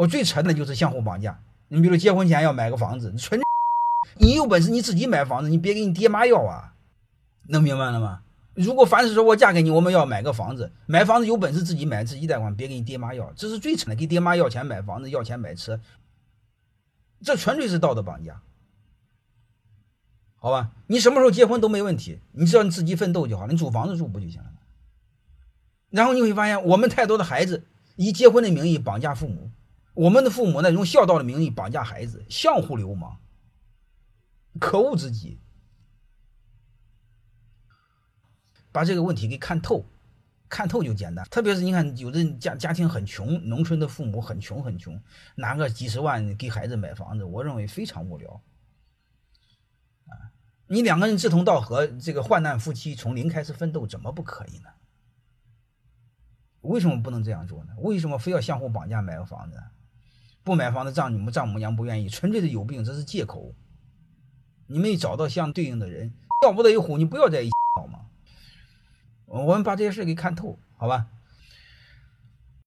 我最沉的就是相互绑架。你比如结婚前要买个房子，纯，你有本事你自己买房子，你别给你爹妈要啊，能明白了吗？如果凡是说我嫁给你，我们要买个房子，买房子有本事自己买，自己贷款，别给你爹妈要，这是最惨的，给爹妈要钱买房子，要钱买车，这纯粹是道德绑架。好吧，你什么时候结婚都没问题，你只要你自己奋斗就好了，你租房子住不就行了？然后你会发现，我们太多的孩子以结婚的名义绑架父母，我们的父母呢用孝道的名义绑架孩子，相互流氓，可恶之极。把这个问题给看透，看透就简单。特别是你看，有的家家庭很穷，农村的父母很穷很穷，拿个几十万给孩子买房子，我认为非常无聊。啊你两个人志同道合，这个患难夫妻从零开始奋斗，怎么不可以呢？为什么不能这样做呢？为什么非要相互绑架买个房子？不买房的，丈母丈母娘不愿意，纯粹是有病，这是借口。你没找到相对应的人，要不得一虎，你不要在一起好吗？我们把这些事给看透，好吧？